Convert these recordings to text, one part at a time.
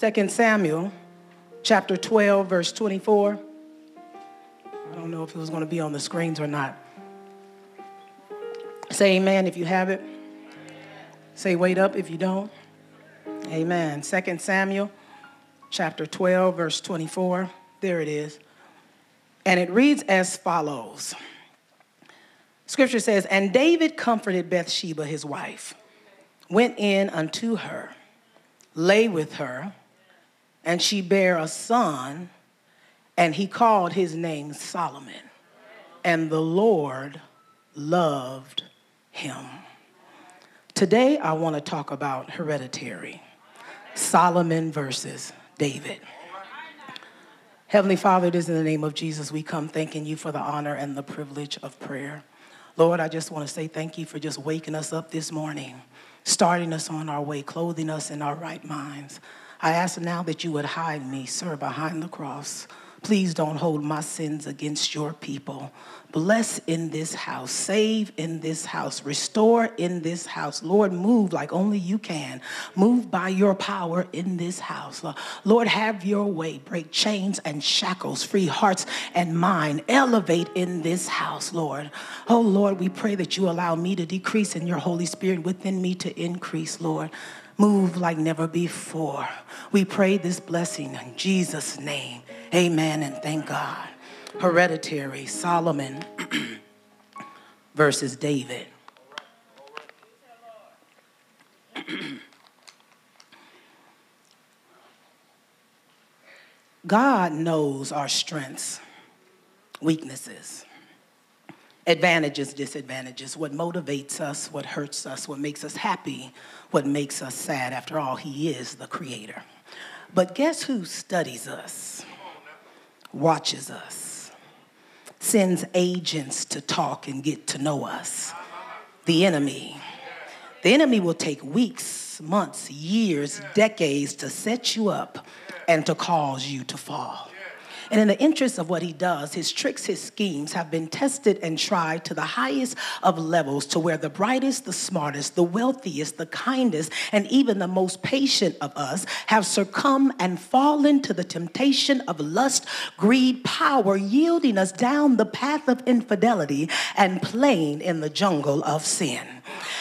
2 Samuel chapter 12, verse 24. I don't know if it was going to be on the screens or not. Say amen if you have it. Say wait up if you don't. Amen. 2 Samuel chapter 12, verse 24. There it is. And it reads as follows Scripture says, And David comforted Bathsheba, his wife, went in unto her, lay with her, and she bare a son, and he called his name Solomon. And the Lord loved him. Today, I want to talk about hereditary Solomon versus David. Heavenly Father, it is in the name of Jesus we come thanking you for the honor and the privilege of prayer. Lord, I just want to say thank you for just waking us up this morning, starting us on our way, clothing us in our right minds. I ask now that you would hide me, sir, behind the cross. Please don't hold my sins against your people. Bless in this house, save in this house, restore in this house. Lord, move like only you can. Move by your power in this house. Lord, have your way. Break chains and shackles, free hearts and mind. Elevate in this house, Lord. Oh, Lord, we pray that you allow me to decrease and your Holy Spirit within me to increase, Lord. Move like never before. We pray this blessing in Jesus' name. Amen and thank God hereditary Solomon versus David. God knows our strengths, weaknesses, advantages, disadvantages, what motivates us, what hurts us, what makes us happy, what makes us sad. After all, He is the Creator. But guess who studies us, watches us? sends agents to talk and get to know us. The enemy. The enemy will take weeks, months, years, decades to set you up and to cause you to fall. And in the interest of what he does, his tricks, his schemes have been tested and tried to the highest of levels to where the brightest, the smartest, the wealthiest, the kindest, and even the most patient of us have succumbed and fallen to the temptation of lust, greed, power, yielding us down the path of infidelity and playing in the jungle of sin.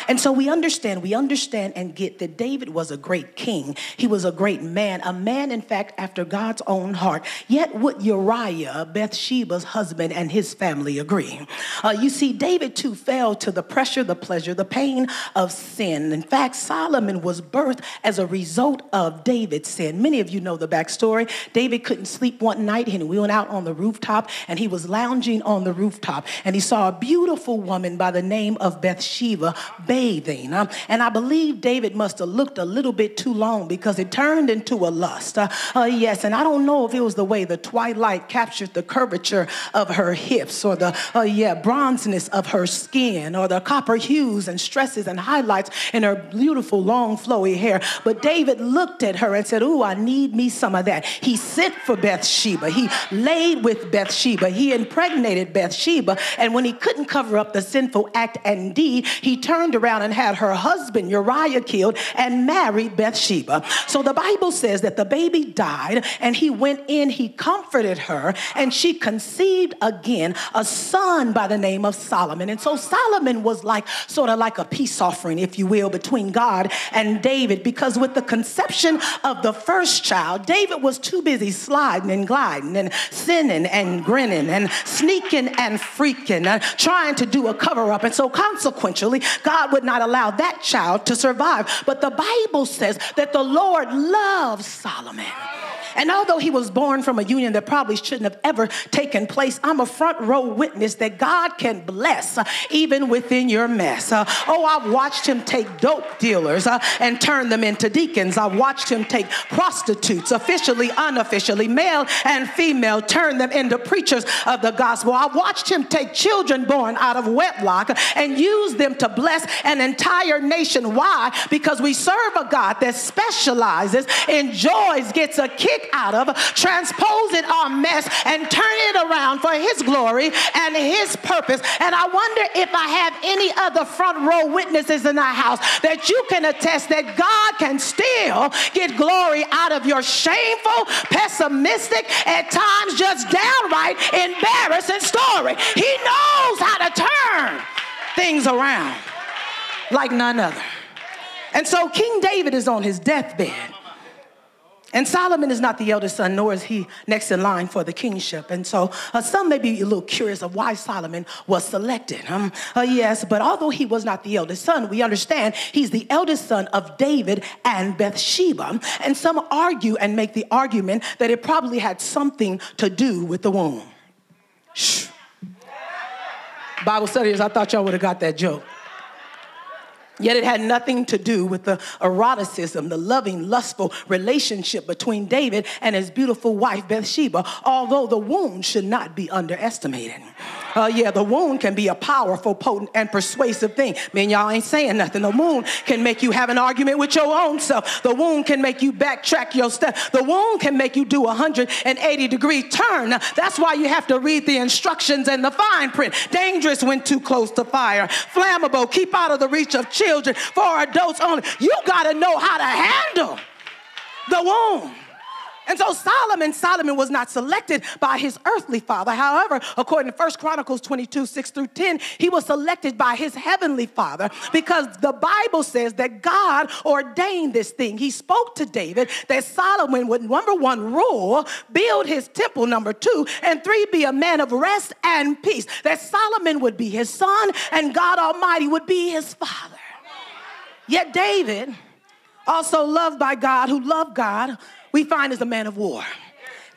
And so we understand, we understand and get that David was a great king. He was a great man, a man, in fact, after God's own heart. Yet would Uriah, Bathsheba's husband, and his family agree? Uh, you see, David too fell to the pressure, the pleasure, the pain of sin. In fact, Solomon was birthed as a result of David's sin. Many of you know the backstory. David couldn't sleep one night and we went out on the rooftop and he was lounging on the rooftop and he saw a beautiful woman by the name of Bathsheba bathing. Um, and I believe David must have looked a little bit too long because it turned into a lust. Uh, uh, yes, and I don't know if it was the way the twilight captured the curvature of her hips or the, uh, yeah, bronzeness of her skin or the copper hues and stresses and highlights in her beautiful long flowy hair. But David looked at her and said, Ooh, I need me some of that. He sent for Bathsheba. He laid with Bathsheba. He impregnated Bathsheba. And when he couldn't cover up the sinful act and deed, he turned around and had her husband Uriah killed and married Bathsheba. So the Bible says that the baby died and he went in, he comforted her, and she conceived again a son by the name of Solomon. And so Solomon was like sort of like a peace offering, if you will, between God and David, because with the conception of the first child, David was too busy sliding and gliding and sinning and grinning and sneaking and freaking and trying to do a cover up. And so consequentially, God would not allow that child to survive. But the Bible says that the Lord loves Solomon. And although he was born from a union that probably shouldn't have ever taken place, I'm a front row witness that God can bless uh, even within your mess. Uh, oh, I've watched him take dope dealers uh, and turn them into deacons. I've watched him take prostitutes, officially, unofficially, male and female, turn them into preachers of the gospel. I've watched him take children born out of wedlock and use them to bless an entire nation. Why? Because we serve a God that specializes, enjoys, gets a kick out of transposing our mess and turn it around for His glory and His purpose. And I wonder if I have any other front row witnesses in our house that you can attest that God can still get glory out of your shameful, pessimistic, at times just downright embarrassing story. He knows how to turn things around like none other. And so King David is on his deathbed. And Solomon is not the eldest son, nor is he next in line for the kingship. And so uh, some may be a little curious of why Solomon was selected. Um, uh, yes, but although he was not the eldest son, we understand he's the eldest son of David and Bathsheba. And some argue and make the argument that it probably had something to do with the womb. Shh. Bible studies, I thought y'all would have got that joke. Yet it had nothing to do with the eroticism, the loving, lustful relationship between David and his beautiful wife Bathsheba, although the wound should not be underestimated. Uh, yeah, the wound can be a powerful, potent, and persuasive thing. Man, y'all ain't saying nothing. The wound can make you have an argument with your own self. The wound can make you backtrack your step. The wound can make you do a 180 degree turn. That's why you have to read the instructions and the fine print. Dangerous when too close to fire. Flammable, keep out of the reach of children, for adults only. You got to know how to handle the wound. And so Solomon, Solomon was not selected by his earthly father. However, according to 1 Chronicles 22, 6 through 10, he was selected by his heavenly father because the Bible says that God ordained this thing. He spoke to David that Solomon would, number one, rule, build his temple, number two, and three, be a man of rest and peace. That Solomon would be his son and God Almighty would be his father. Yet David, also loved by God, who loved God, we find is a man of war.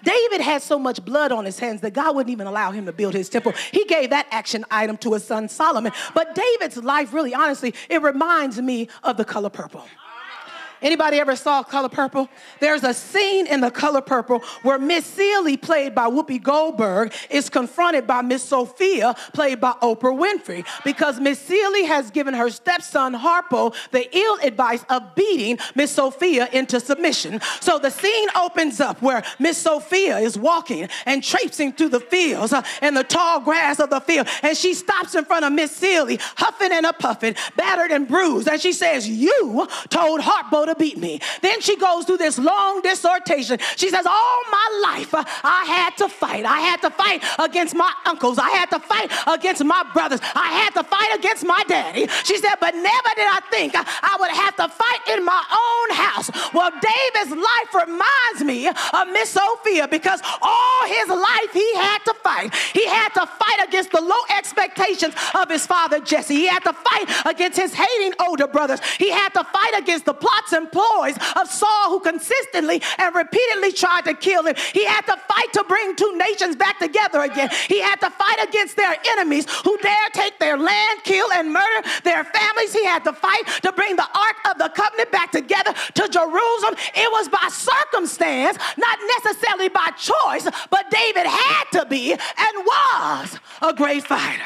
David had so much blood on his hands that God wouldn't even allow him to build his temple. He gave that action item to his son Solomon. But David's life, really, honestly, it reminds me of the color purple. Anybody ever saw Color Purple? There's a scene in The Color Purple where Miss Celie, played by Whoopi Goldberg, is confronted by Miss Sofia, played by Oprah Winfrey, because Miss Celie has given her stepson Harpo the ill advice of beating Miss Sofia into submission. So the scene opens up where Miss Sofia is walking and traipsing through the fields uh, and the tall grass of the field, and she stops in front of Miss Celie, huffing and a puffing, battered and bruised, and she says, "You told Harpo to to beat me. Then she goes through this long dissertation. She says, All my life uh, I had to fight. I had to fight against my uncles. I had to fight against my brothers. I had to fight against my daddy. She said, But never did I think I would have to fight in my own house. Well, David's life reminds me of Miss Sofia because all his life he had to fight. He had to fight against the low expectations of his father Jesse. He had to fight against his hating older brothers. He had to fight against the plots and employees of Saul who consistently and repeatedly tried to kill him. He had to fight to bring two nations back together again. He had to fight against their enemies who dare take their land, kill, and murder their families. He had to fight to bring the Ark of the Covenant back together to Jerusalem. It was by circumstance, not necessarily by choice, but David had to be and was a great fighter.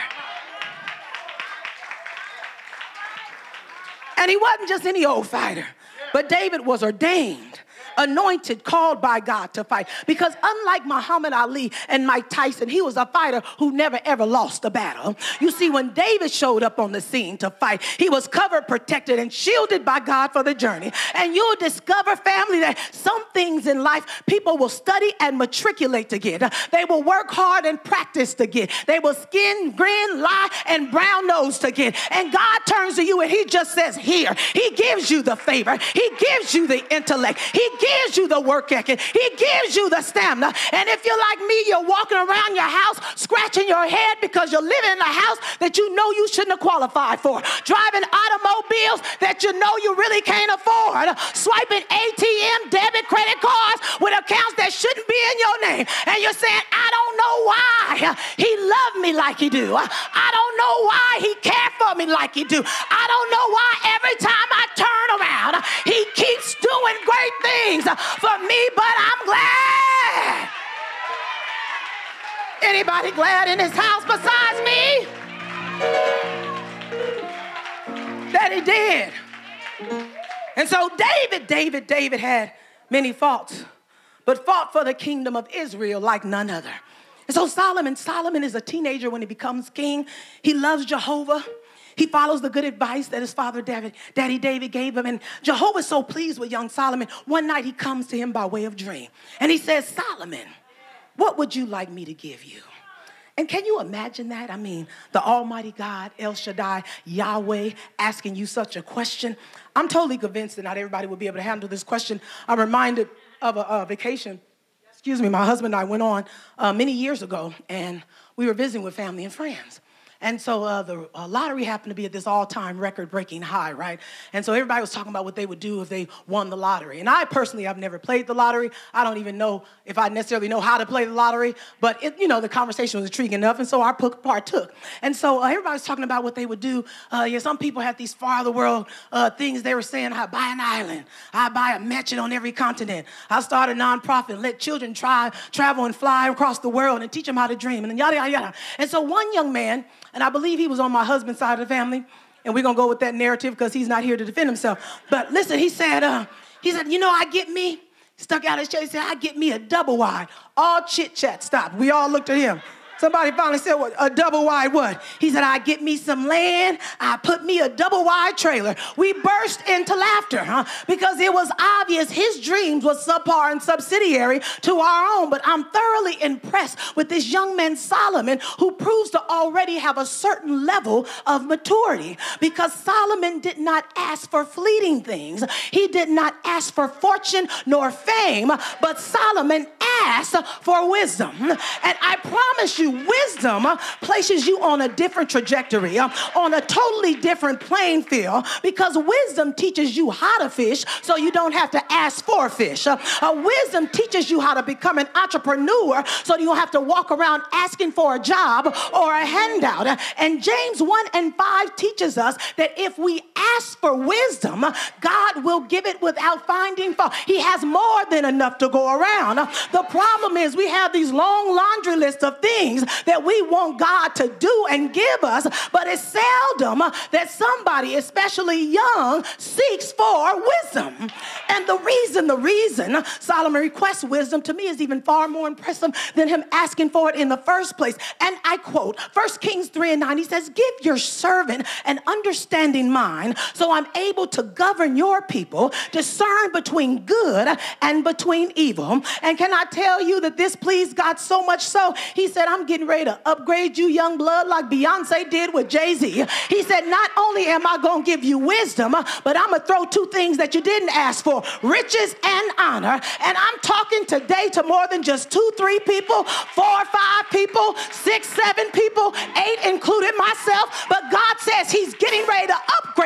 And he wasn't just any old fighter. But David was ordained anointed, called by God to fight. Because unlike Muhammad Ali and Mike Tyson, he was a fighter who never ever lost a battle. You see, when David showed up on the scene to fight, he was covered, protected, and shielded by God for the journey. And you'll discover, family, that some things in life people will study and matriculate to get. They will work hard and practice to get. They will skin, grin, lie, and brown nose to get. And God turns to you and he just says, Here. He gives you the favor. He gives you the intellect. He gives you the work ethic, He gives you the stamina. And if you're like me, you're walking around your house scratching your head because you're living in a house that you know you shouldn't have qualified for, driving automobiles that you know you really can't afford, swiping ATM debit credit cards with accounts that shouldn't be in your name. And you're saying, I don't know why he loved me like he do. I don't know why he cared for me like he do. I don't know why every time I turn around, he things for me, but I'm glad. Anybody glad in this house besides me? that he did. And so David, David, David had many faults, but fought for the kingdom of Israel like none other. And so Solomon, Solomon is a teenager when he becomes king. He loves Jehovah. He follows the good advice that his father David, Daddy David gave him. And Jehovah is so pleased with young Solomon. One night he comes to him by way of dream. And he says, Solomon, what would you like me to give you? And can you imagine that? I mean, the Almighty God, El Shaddai, Yahweh, asking you such a question. I'm totally convinced that not everybody will be able to handle this question. I'm reminded of a, a vacation, excuse me, my husband and I went on uh, many years ago, and we were visiting with family and friends. And so uh, the uh, lottery happened to be at this all time record breaking high, right? And so everybody was talking about what they would do if they won the lottery. And I personally, I've never played the lottery. I don't even know if I necessarily know how to play the lottery, but it, you know, the conversation was intriguing enough. And so I partook. And so uh, everybody was talking about what they would do. Uh, yeah, some people had these far the world uh, things they were saying. I buy an island. I buy a mansion on every continent. I start a nonprofit, and let children try, travel and fly across the world and teach them how to dream. And yada, yada, yada. And so one young man, and I believe he was on my husband's side of the family. And we're gonna go with that narrative because he's not here to defend himself. But listen, he said, uh, he said, you know, I get me, stuck out his chest, he said, I get me a double wide. All chit chat stopped. We all looked at him. Somebody finally said, what, a double wide what? He said, I get me some land, I put me a double wide trailer. We burst into laughter, huh? Because it was obvious his dreams was subpar and subsidiary to our own. But I'm thoroughly impressed with this young man, Solomon, who proves to already have a certain level of maturity. Because Solomon did not ask for fleeting things, he did not ask for fortune nor fame, but Solomon asked for wisdom. And I promise you, wisdom places you on a different trajectory, uh, on a totally different playing field, because wisdom teaches you how to fish so you don't have to ask for fish. Uh, wisdom teaches you how to become an entrepreneur so you don't have to walk around asking for a job or a handout. And James 1 and 5 teaches us that if we ask for wisdom, God will give it without finding fault. He has more than enough to go around. The problem is we have these long laundry lists of things things that we want God to do and give us, but it's seldom that somebody, especially young, seeks for wisdom. And the reason, the reason Solomon requests wisdom to me is even far more impressive than him asking for it in the first place. And I quote 1 Kings 3 and 9, he says, Give your servant an understanding mind so I'm able to govern your people, discern between good and between evil. And can I tell you that this pleased God so much so? He said, I'm getting ready to upgrade you, young blood, like Beyonce did with Jay Z. He said, Not only am I going to give you wisdom, but I'm going to throw two things that you didn't ask for riches and honor. And I'm talking today to more than just two, three people, four, five people, six, seven people, eight, including myself. But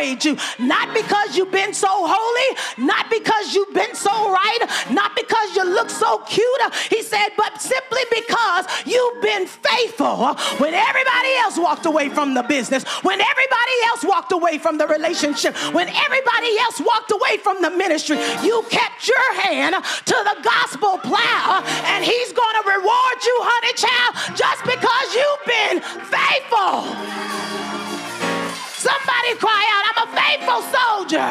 you, not because you've been so holy, not because you've been so right, not because you look so cute. He said, but simply because you've been faithful when everybody else walked away from the business, when everybody else walked away from the relationship, when everybody else walked away from the ministry. You kept your hand to the gospel plow, and He's going to reward you, honey child, just because you've been faithful. Somebody cry out, I'm a faithful soldier.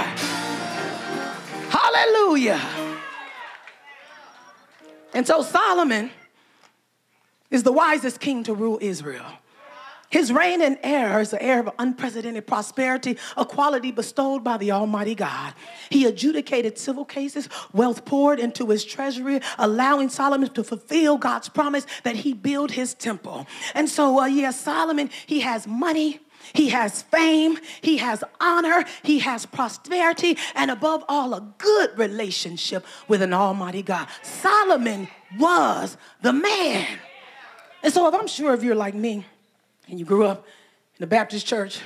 Hallelujah. And so Solomon is the wisest king to rule Israel. His reign and heir is the heir of unprecedented prosperity, a quality bestowed by the Almighty God. He adjudicated civil cases, wealth poured into his treasury, allowing Solomon to fulfill God's promise that he build his temple. And so, uh, yes, Solomon, he has money. He has fame, he has honor, he has prosperity, and above all, a good relationship with an almighty God. Solomon was the man. And so if I'm sure if you're like me and you grew up in the Baptist church,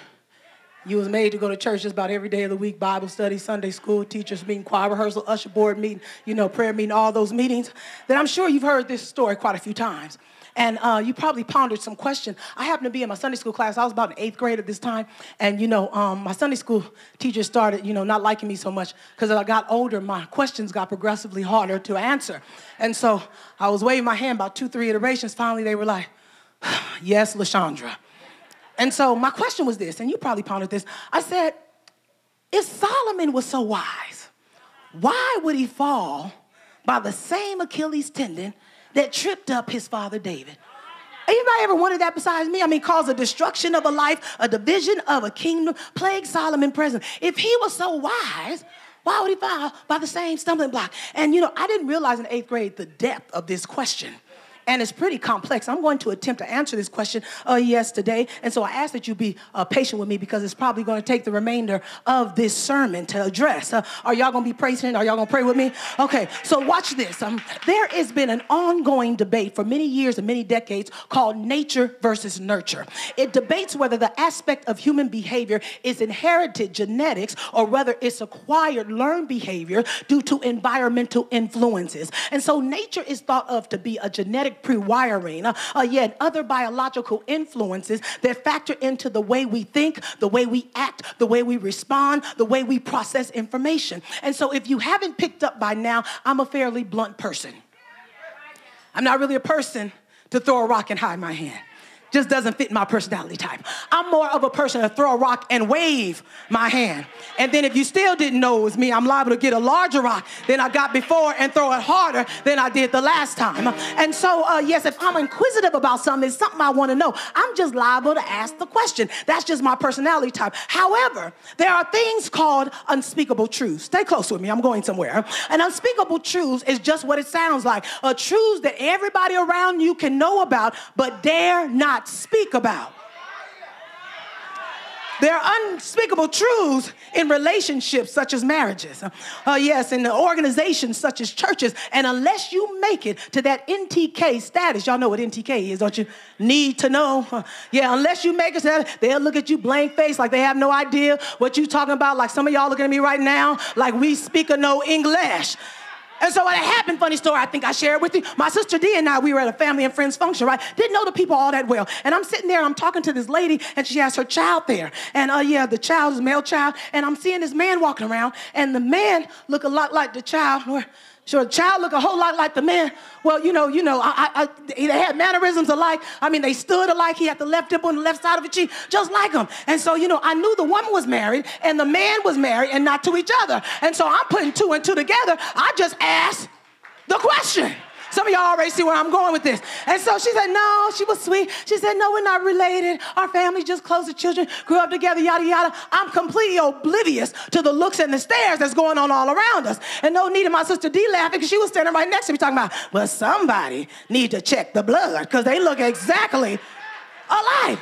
you was made to go to church just about every day of the week, Bible study, Sunday school, teachers meeting, choir rehearsal, usher board meeting, you know, prayer meeting, all those meetings, then I'm sure you've heard this story quite a few times. And uh, you probably pondered some question. I happened to be in my Sunday school class. I was about in eighth grade at this time. And, you know, um, my Sunday school teacher started, you know, not liking me so much because as I got older, my questions got progressively harder to answer. And so I was waving my hand about two, three iterations. Finally, they were like, yes, LaShondra. And so my question was this, and you probably pondered this. I said, if Solomon was so wise, why would he fall by the same Achilles tendon that tripped up his father David? Anybody ever wondered that besides me? I mean, cause a destruction of a life, a division of a kingdom, plague Solomon present. If he was so wise, why would he fall by the same stumbling block? And you know, I didn't realize in eighth grade the depth of this question and it's pretty complex. I'm going to attempt to answer this question uh, yes today. And so I ask that you be uh, patient with me because it's probably going to take the remainder of this sermon to address. Uh, are y'all going to be praising? Are y'all going to pray with me? Okay, so watch this. Um, there has been an ongoing debate for many years and many decades called nature versus nurture. It debates whether the aspect of human behavior is inherited genetics or whether it's acquired learned behavior due to environmental influences. And so nature is thought of to be a genetic genetic pre-wiring, uh, uh, yet other biological influences that factor into the way we think, the way we act, the way we respond, the way we process information. And so if you haven't picked up by now, I'm a fairly blunt person. I'm not really a person to throw a rock and hide my hand just doesn't fit my personality type. I'm more of a person to throw a rock and wave my hand. And then if you still didn't know it was me, I'm liable to get a larger rock than I got before and throw it harder than I did the last time. And so, uh, yes, if I'm inquisitive about something, it's something I want to know. I'm just liable to ask the question. That's just my personality type. However, there are things called unspeakable truths. Stay close with me. I'm going somewhere. An unspeakable truth is just what it sounds like. A truth that everybody around you can know about, but dare not not speak about. There are unspeakable truths in relationships such as marriages. Uh, yes, in organizations such as churches. And unless you make it to that NTK status, y'all know what NTK is, don't you? Need to know. Yeah, unless you make it to that, they'll look at you blank face like they have no idea what you talking about. Like some of y'all looking at me right now, like we speak of no English. And so what happened, funny story, I think I shared with you. My sister D and I, we were at a family and friends function, right? Didn't know the people all that well. And I'm sitting there, I'm talking to this lady, and she has her child there. And uh, yeah, the child is male child. And I'm seeing this man walking around, and the man look a lot like the child. Sure, the child look a whole lot like the man. Well, you know, you know, I, I, they had mannerisms alike. I mean, they stood alike. He had the left hip on the left side of the cheek, just like him. And so, you know, I knew the woman was married and the man was married and not to each other. And so I'm putting two and two together. I just asked the question. Some of y'all already see where I'm going with this. And so she said, No, she was sweet. She said, No, we're not related. Our family just close the children, grew up together, yada, yada. I'm completely oblivious to the looks and the stares that's going on all around us. And no need of my sister D laughing because she was standing right next to me talking about, Well, somebody need to check the blood because they look exactly alike.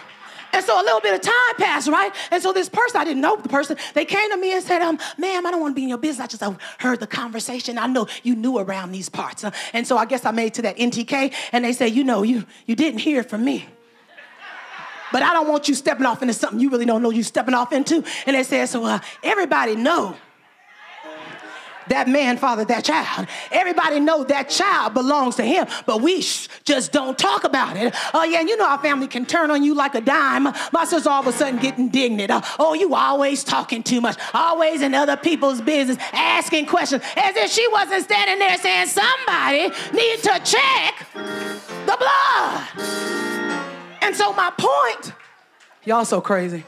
And so a little bit of time passed, right? And so this person, I didn't know the person, they came to me and said, um, ma'am, I don't want to be in your business. I just uh, heard the conversation. I know you knew around these parts. Uh, and so I guess I made to that NTK and they said, you know, you, you didn't hear from me. But I don't want you stepping off into something you really don't know you're stepping off into. And they said, so uh, everybody know that man fathered that child. Everybody know that child belongs to him, but we sh- just don't talk about it. Oh yeah, and you know our family can turn on you like a dime. My sister all of a sudden get indignant. Uh, oh, you always talking too much, always in other people's business, asking questions, as if she wasn't standing there saying somebody needs to check the blood. And so my point, y'all so crazy.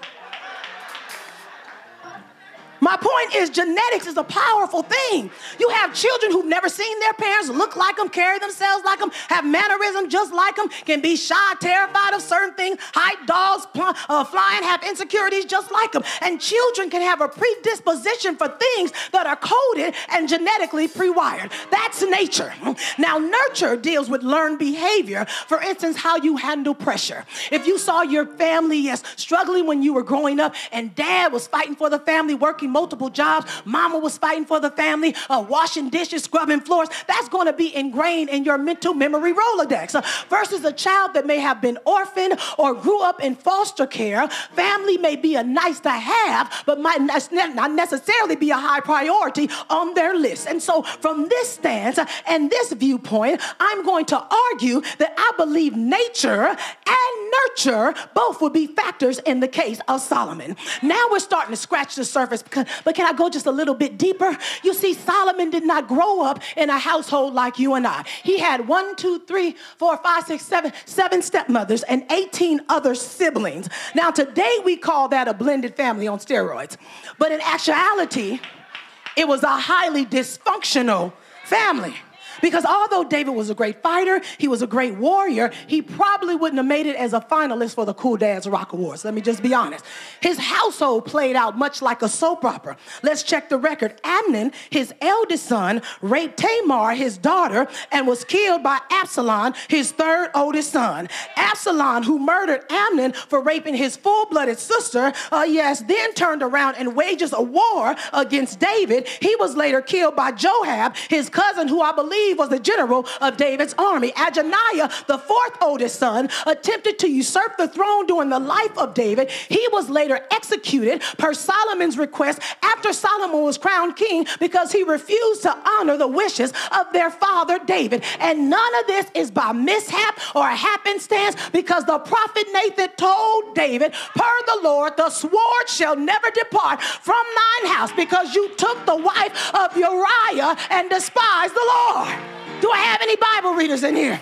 My point is, genetics is a powerful thing. You have children who've never seen their parents look like them, carry themselves like them, have mannerisms just like them, can be shy, terrified of certain things, height, dogs, pl- uh, flying, have insecurities just like them. And children can have a predisposition for things that are coded and genetically pre wired. That's nature. Now, nurture deals with learned behavior. For instance, how you handle pressure. If you saw your family, yes, struggling when you were growing up, and dad was fighting for the family, working multiple jobs. Mama was fighting for the family, uh, washing dishes, scrubbing floors. That's going to be ingrained in your mental memory Rolodex. Uh, versus a child that may have been orphaned or grew up in foster care. Family may be a nice to have, but might not necessarily be a high priority on their list. And so, from this stance and this viewpoint, I'm going to argue that I believe nature and nurture both would be factors in the case of Solomon. Now we're starting to scratch the surface. But can I go just a little bit deeper? You see, Solomon did not grow up in a household like you and I. He had one, two, three, four, five, six, seven, seven stepmothers and 18 other siblings. Now, today we call that a blended family on steroids. But in actuality, it was a highly dysfunctional family. Because although David was a great fighter, he was a great warrior, he probably wouldn't have made it as a finalist for the Cool Dads Rock Awards. Let me just be honest. His household played out much like a soap opera. Let's check the record. Amnon, his eldest son, raped Tamar, his daughter, and was killed by Absalom, his third oldest son. Absalom, who murdered Amnon for raping his full blooded sister, uh, yes, then turned around and wages a war against David. He was later killed by Joab, his cousin, who I believe was the general of David's army. Adonijah, the fourth oldest son, attempted to usurp the throne during the life of David. He was later executed per Solomon's request after Solomon was crowned king because he refused to honor the wishes of their father David. And none of this is by mishap or happenstance because the prophet Nathan told David, Per the Lord, the sword shall never depart from thine house because you took the wife of Uriah and despised the Lord. Do I have any Bible readers in here?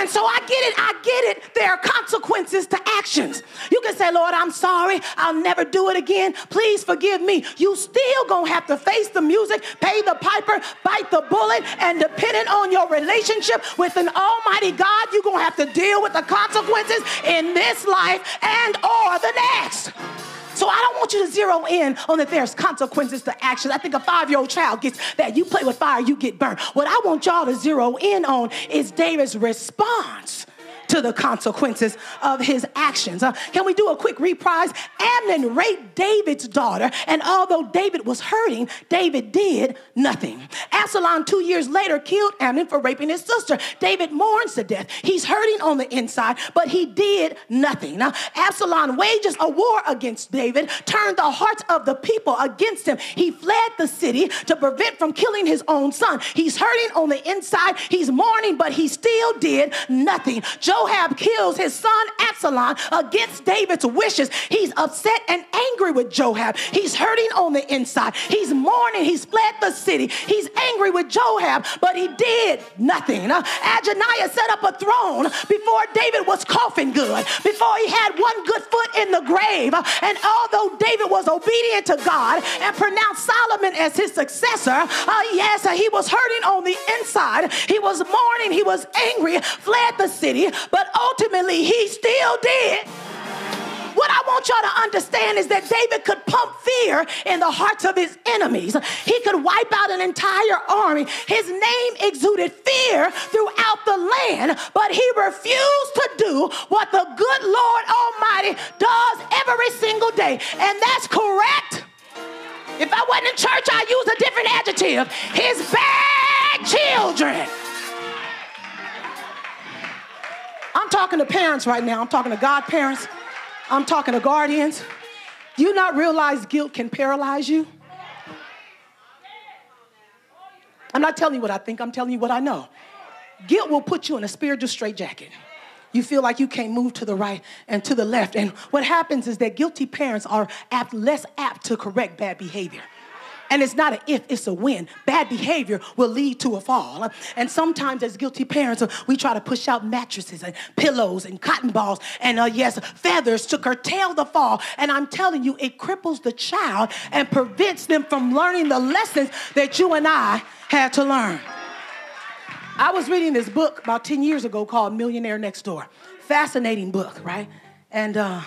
And so I get it, I get it. There are consequences to actions. You can say, Lord, I'm sorry, I'll never do it again. Please forgive me. You still gonna have to face the music, pay the piper, bite the bullet, and depending on your relationship with an almighty God, you're gonna have to deal with the consequences in this life and or the next. So I don't want you to zero in on that there's consequences to actions. I think a five year old child gets that. You play with fire, you get burned. What I want y'all to zero in on is David's response to the consequences of his actions. Uh, can we do a quick reprise? Amnon raped David's daughter, and although David was hurting, David did nothing. Absalom, two years later, killed Amnon for raping his sister. David mourns to death. He's hurting on the inside, but he did nothing. Now, Absalom wages a war against David, turned the hearts of the people against him. He fled the city to prevent from killing his own son. He's hurting on the inside. He's mourning, but he still did nothing. Joab kills his son Absalom against David's wishes. He's upset and angry with Joab. He's hurting on the inside. He's mourning. He's fled the city. He's angry with Joab, but he did nothing. Uh, Adonijah set up a throne before David was coughing good, before he had one good foot in the grave. And although David was obedient to God and pronounced Solomon as his successor, uh, yes, he was hurting on the inside. He was mourning. He was angry, fled the city, but ultimately he still did. What I want y'all to understand is that David could pump fear in the hearts of his enemies. He could wipe out an entire army. His name exuded fear throughout the land, but he refused to do what the good Lord Almighty does every single day. And that's correct. If I wasn't in church, I'd use a different adjective. His bad children. I'm talking to parents right now. I'm talking to godparents. I'm talking to guardians. Do you not realize guilt can paralyze you? I'm not telling you what I think, I'm telling you what I know. Guilt will put you in a spiritual straitjacket. You feel like you can't move to the right and to the left. And what happens is that guilty parents are apt, less apt to correct bad behavior. And it's not an if, it's a when. Bad behavior will lead to a fall. And sometimes, as guilty parents, we try to push out mattresses and pillows and cotton balls and, uh, yes, feathers to curtail the fall. And I'm telling you, it cripples the child and prevents them from learning the lessons that you and I had to learn. I was reading this book about 10 years ago called Millionaire Next Door. Fascinating book, right? And, uh,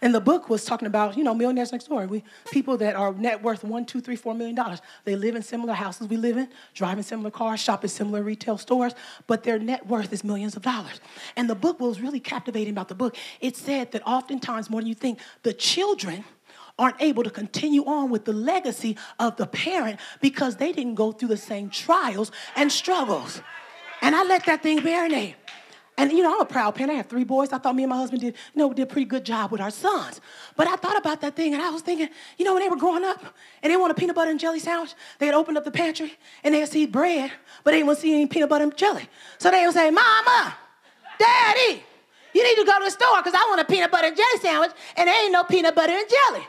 and the book was talking about, you know, millionaires next door. We, people that are net worth one, two, three, four million dollars. They live in similar houses we live in, drive in similar cars, shop at similar retail stores, but their net worth is millions of dollars. And the book was really captivating about the book. It said that oftentimes, more than you think, the children aren't able to continue on with the legacy of the parent because they didn't go through the same trials and struggles. And I let that thing marinate. And you know, I'm a proud parent. I have three boys. I thought me and my husband did, you know, did a pretty good job with our sons. But I thought about that thing and I was thinking, you know, when they were growing up and they want a peanut butter and jelly sandwich, they'd open up the pantry and they'd see bread, but they to see any peanut butter and jelly. So they would say, Mama, Daddy, you need to go to the store because I want a peanut butter and jelly sandwich and there ain't no peanut butter and jelly.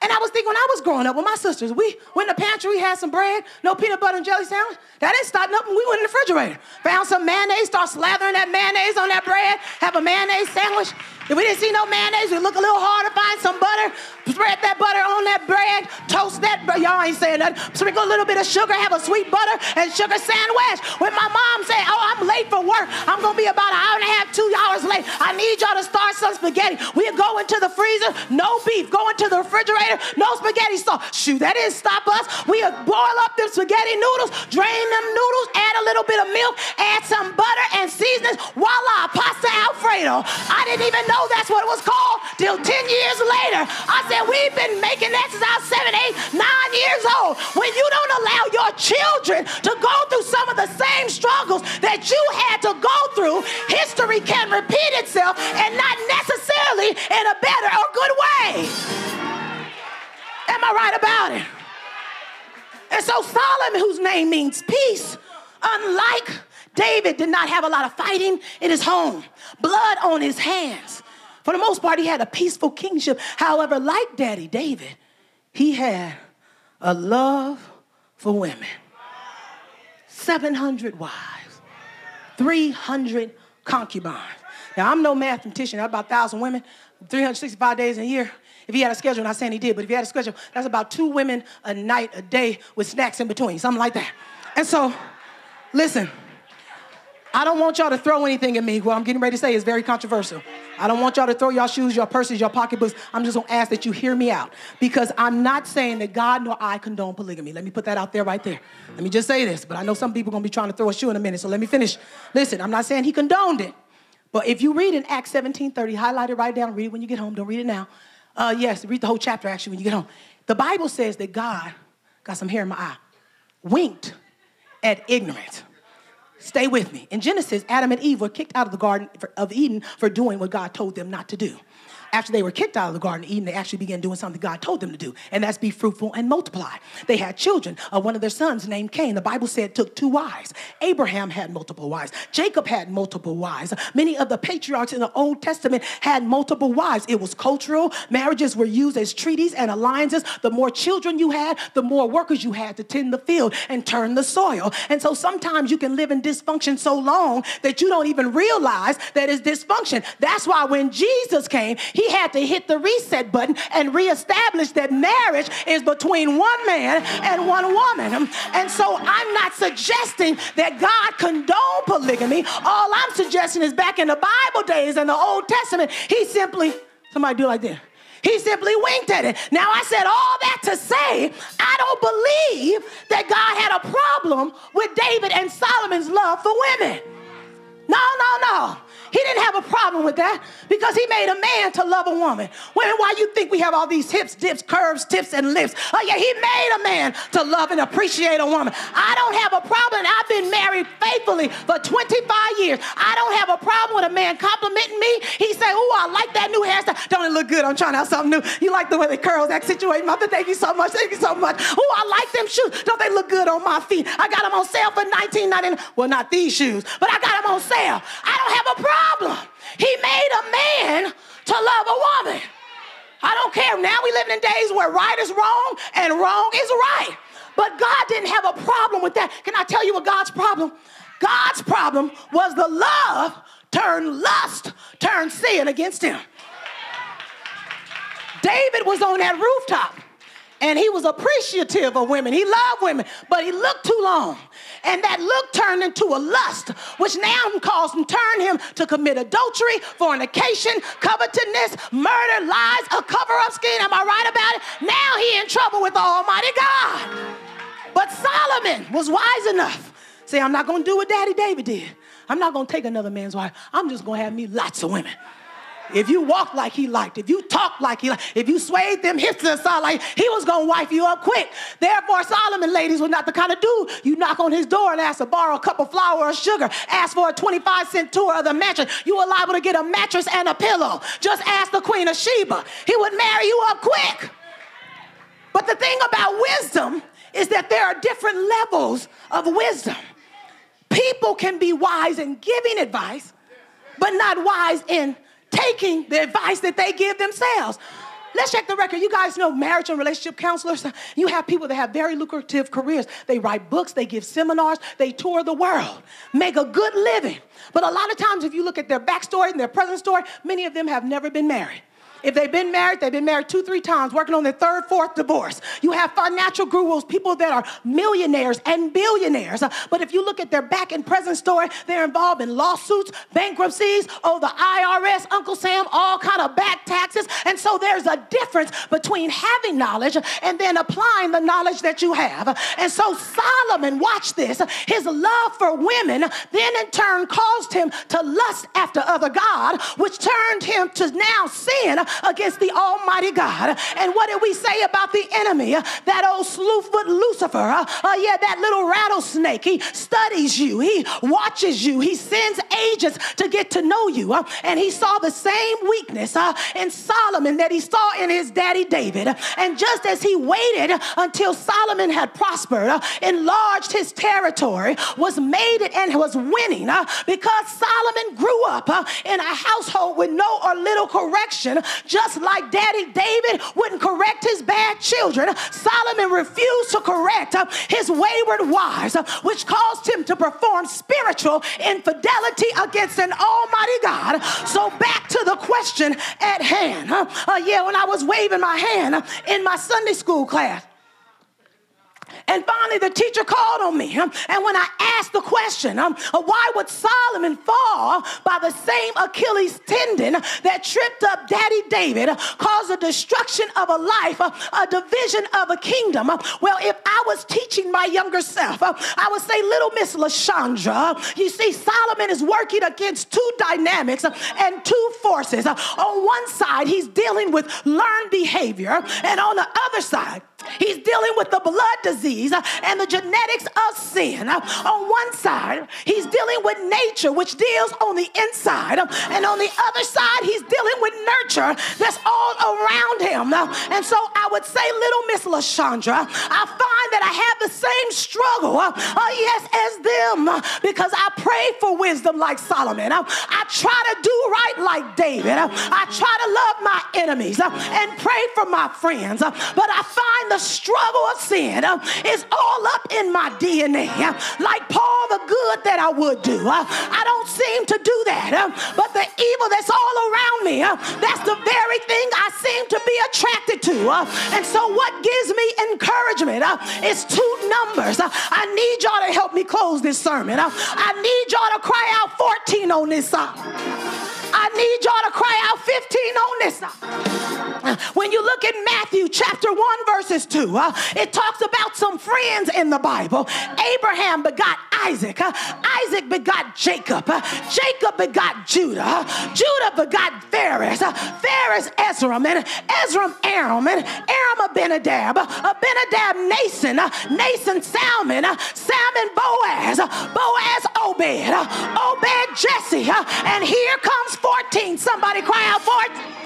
And I was thinking when I was growing up with my sisters, we went in the pantry, we had some bread, no peanut butter and jelly sandwich. That didn't start nothing. We went in the refrigerator, found some mayonnaise, start slathering that mayonnaise on that bread, have a mayonnaise sandwich. If we didn't see no mayonnaise, we look a little hard to find some butter, spread that butter on that bread, toast that bread. Y'all ain't saying nothing. Sprinkle a little bit of sugar, have a sweet butter and sugar sandwich. When my mom said, Oh, I'm late for work, I'm gonna be about an hour and a half, two hours late. I need y'all to start some spaghetti. We'd go into the freezer, no beef, go into the refrigerator, no spaghetti sauce. Shoot, that didn't stop us. We'd boil up them spaghetti noodles, drain them noodles, add a little bit of milk, add some butter and seasonings. Voila, pasta Alfredo. I didn't even know know that's what it was called till 10 years later. I said, We've been making that since I was seven, eight, nine years old. When you don't allow your children to go through some of the same struggles that you had to go through, history can repeat itself and not necessarily in a better or good way. Am I right about it? And so Solomon, whose name means peace, unlike David, did not have a lot of fighting in his home, blood on his hands. For the most part, he had a peaceful kingship. However, like Daddy David, he had a love for women 700 wives, 300 concubines. Now, I'm no mathematician, I have about 1,000 women, 365 days in a year. If he had a schedule, not saying he did, but if he had a schedule, that's about two women a night, a day, with snacks in between, something like that. And so, listen, I don't want y'all to throw anything at me. What I'm getting ready to say is very controversial. I don't want y'all to throw your shoes, your purses, your pocketbooks. I'm just gonna ask that you hear me out because I'm not saying that God nor I condone polygamy. Let me put that out there right there. Let me just say this, but I know some people are gonna be trying to throw a shoe in a minute, so let me finish. Listen, I'm not saying he condoned it, but if you read in Acts 17:30, highlight it right down, read it when you get home, don't read it now. Uh, yes, read the whole chapter actually when you get home. The Bible says that God, got some hair in my eye, winked at ignorance. Stay with me. In Genesis, Adam and Eve were kicked out of the Garden of Eden for doing what God told them not to do after they were kicked out of the Garden of Eden, they actually began doing something God told them to do, and that's be fruitful and multiply. They had children. Uh, one of their sons named Cain, the Bible said, took two wives. Abraham had multiple wives. Jacob had multiple wives. Many of the patriarchs in the Old Testament had multiple wives. It was cultural. Marriages were used as treaties and alliances. The more children you had, the more workers you had to tend the field and turn the soil. And so sometimes you can live in dysfunction so long that you don't even realize that it's dysfunction. That's why when Jesus came, he had to hit the reset button and reestablish that marriage is between one man and one woman. And so I'm not suggesting that God condoned polygamy. All I'm suggesting is back in the Bible days in the Old Testament, he simply, somebody do like this. He simply winked at it. Now, I said all that to say, I don't believe that God had a problem with David and Solomon's love for women. No, no, no. He didn't have a problem with that because he made a man to love a woman. Women, why you think we have all these hips, dips, curves, tips, and lips? Oh, yeah, he made a man to love and appreciate a woman. I don't have a problem. I've been married faithfully for 25 years. I don't have a problem with a man complimenting me. He say, Oh, I like that new hairstyle. Don't it look good? I'm trying out something new. You like the way they curls that situation. Mother, thank you so much. Thank you so much. Oh, I like them shoes. Don't they look good on my feet? I got them on sale for 19.99. Well, not these shoes, but I got them on sale. I don't have a problem problem. He made a man to love a woman. I don't care. Now we live in days where right is wrong and wrong is right. But God didn't have a problem with that. Can I tell you what God's problem? God's problem was the love turned lust, turned sin against him. David was on that rooftop and he was appreciative of women. He loved women, but he looked too long. And that look turned into a lust, which now caused him, turned him to commit adultery, fornication, covetousness, murder, lies, a cover-up scheme. Am I right about it? Now he in trouble with the Almighty God. But Solomon was wise enough. Say, I'm not to do what Daddy David did. I'm not to take another man's wife. I'm just to have me lots of women if you walk like he liked, if you talk like he liked, if you swayed them hips to the side like he was gonna wipe you up quick. Therefore, Solomon, ladies, was not the kind of dude you knock on his door and ask to borrow a cup of flour or sugar, ask for a 25 cent tour of the mattress. You were liable to get a mattress and a pillow. Just ask the Queen of Sheba. He would marry you up quick. But the thing about wisdom is that there are different levels of wisdom. People can be wise in giving advice, but not wise in taking the advice that they give themselves. Let's check the record. You guys know marriage and relationship counselors. You have people that have very lucrative careers. They write books, they give seminars, they tour the world, make a good living. But a lot of times, if you look at their backstory and their present story, many of them have never been married. If they've been married, they've been married two, three times, working on their third, fourth divorce. You have financial gurus, people that are millionaires and billionaires. But if you look at their back and present story, they're involved in lawsuits, bankruptcies, oh, the IRS, Uncle Sam, all kind of back taxes. And so there's a difference between having knowledge and then applying the knowledge that you have. And so Solomon, watch this, his love for women then in turn caused him to lust after other God, which turned him to now sin against the Almighty God. And what did we say about the enemy? That old slewfoot Lucifer, uh, uh, yeah, that little rattlesnake. He studies you, he watches you, he sends agents to get to know you. Uh, and he saw the same weakness uh, in Solomon that he saw in his daddy David. And just as he waited until Solomon had prospered, uh, enlarged his territory, was made it and was winning, uh, because Solomon grew up uh, in a household with no or little correction, just like Daddy David wouldn't correct his bad children, Solomon refused to correct uh, his wayward wives, uh, which caused him to perform spiritual infidelity against an almighty God. So, back to the question at hand. Uh, yeah, when I was waving my hand in my Sunday school class, and finally, the teacher called on me. Um, and when I asked the question, um, uh, why would Solomon fall by the same Achilles tendon that tripped up Daddy David, uh, caused the destruction of a life, uh, a division of a kingdom? Well, if I was teaching my younger self, I would say, little Miss LaShondra, you see, Solomon is working against two dynamics and two forces. On one side, he's dealing with learned behavior, and on the other side, He's dealing with the blood disease and the genetics of sin. On one side, he's dealing with nature, which deals on the inside. And on the other side, he's dealing with nurture that's all around him. And so I would say, little Miss LaShondra, I find that I have the same struggle, uh, yes, as them, because I pray for wisdom like Solomon. I, I try to do right like David. I try to love my enemies and pray for my friends. But I find the struggle of sin uh, is all up in my DNA. Uh, like Paul, the good that I would do, uh, I don't seem to do that. Uh, but the evil that's all around me, uh, that's the very thing I seem to be attracted to. Uh, and so, what gives me encouragement is two numbers. I need y'all to help me close this sermon. I need y'all to cry out 14 on this side. I need y'all to cry out 15 on this. When you look at Matthew chapter 1, verses 2, uh, it talks about some friends in the Bible. Abraham begot Isaac, uh, Isaac begot Jacob, uh, Jacob begot Judah, Judah begot Phares, uh, Phares Ezra, and Ezra Aram, and Aram Abinadab, Abinadab Nason, Nason Salmon, Salmon Boaz, Boaz Obed, Obed Jesse, and here comes 14. Somebody cry out 14.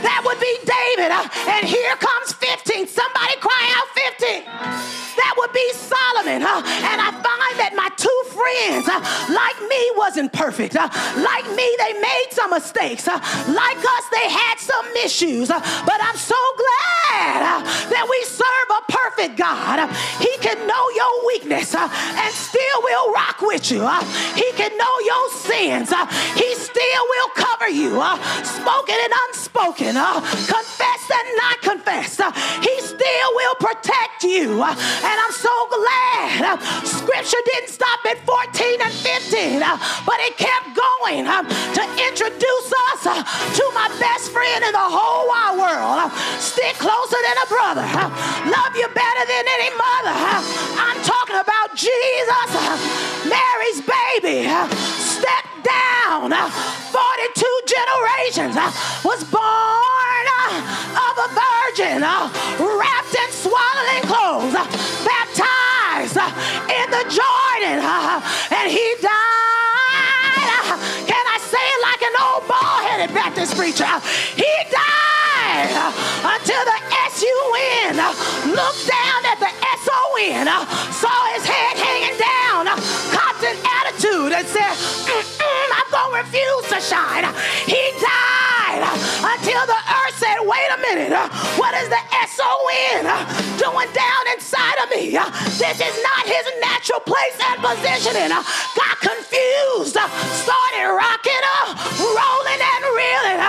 That would be David. And here comes 15. Somebody cry out 15. That would be Solomon. And I find that my two friends, like me, wasn't perfect. Like me, they made some mistakes. Like us, they had some issues. But I'm so glad that we serve a perfect God. He can know your weakness and still will rock with you. He can know your sins. He still will cover you, spoken and unspoken, confessed and not confessed. He still will protect you. And I'm so glad uh, scripture didn't stop at 14 and 15, uh, but it kept going uh, to introduce us to my best friend in the whole wide world. Stick closer than a brother. Love you better than any mother. I'm talking about Jesus, Mary's baby. Step down. 42 generations was born of a virgin, wrapped in swaddling clothes and he died. Can I say it like an old bald headed Baptist preacher? He died until the S-U-N looked down at the S-O-N, saw his head hanging down, copped an attitude and said, I'm going to refuse to shine. He died until the wait a minute. What is the S-O-N doing down inside of me? This is not his natural place and positioning. Got confused, started rocking, rolling and reeling.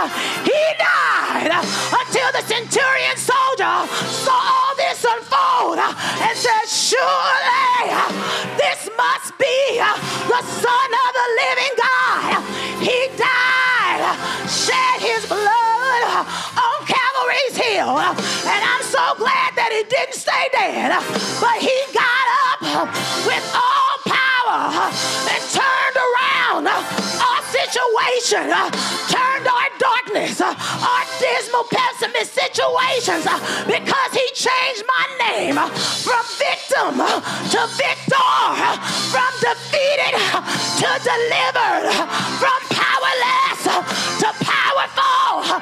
He died until the centurion soldier saw all this unfold and said, Surely this must be the Son of the living God. He died, And I'm so glad that he didn't stay dead, but he got up with all power and turned around. Our situation, turned our darkness, our dismal, pessimist situations, because he changed my name from victim to victor, from defeated to delivered, from powerless to powerful,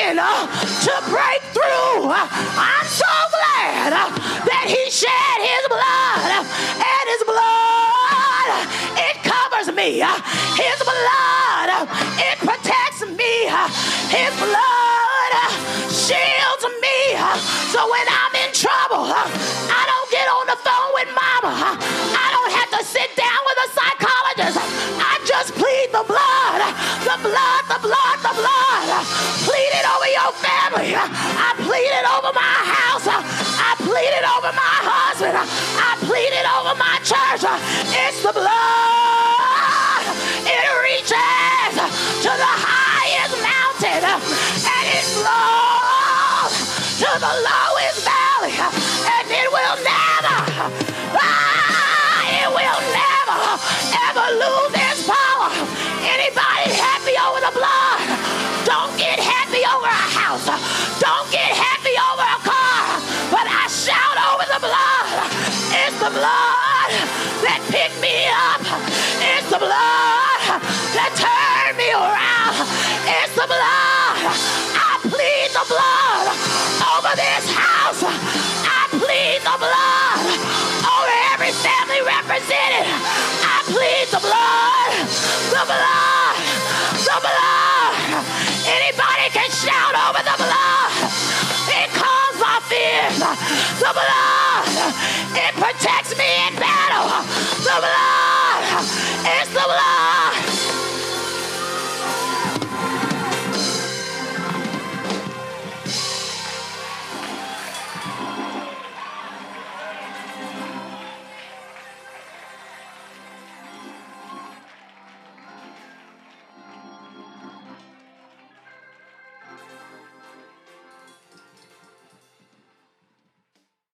from broken uh, to breakthrough. I'm so glad uh, that he shed his blood uh, and his blood, it covers me. His blood, it protects me. His blood shields me. So when I'm in trouble, I don't get on the phone with mama. I don't have to sit family. I pleaded over my house. I pleaded over my husband. I pleaded over my church. It's the blood. It reaches to the highest mountain and it flows to the lowest valley and it will never, ah, it will never ever lose its power. Anybody happy over the blood? Don't get happy house. Don't get happy over a car. But I shout over the blood. It's the blood that picked me up. It's the blood over the blood. It calms my fears. The blood, it protects me in battle.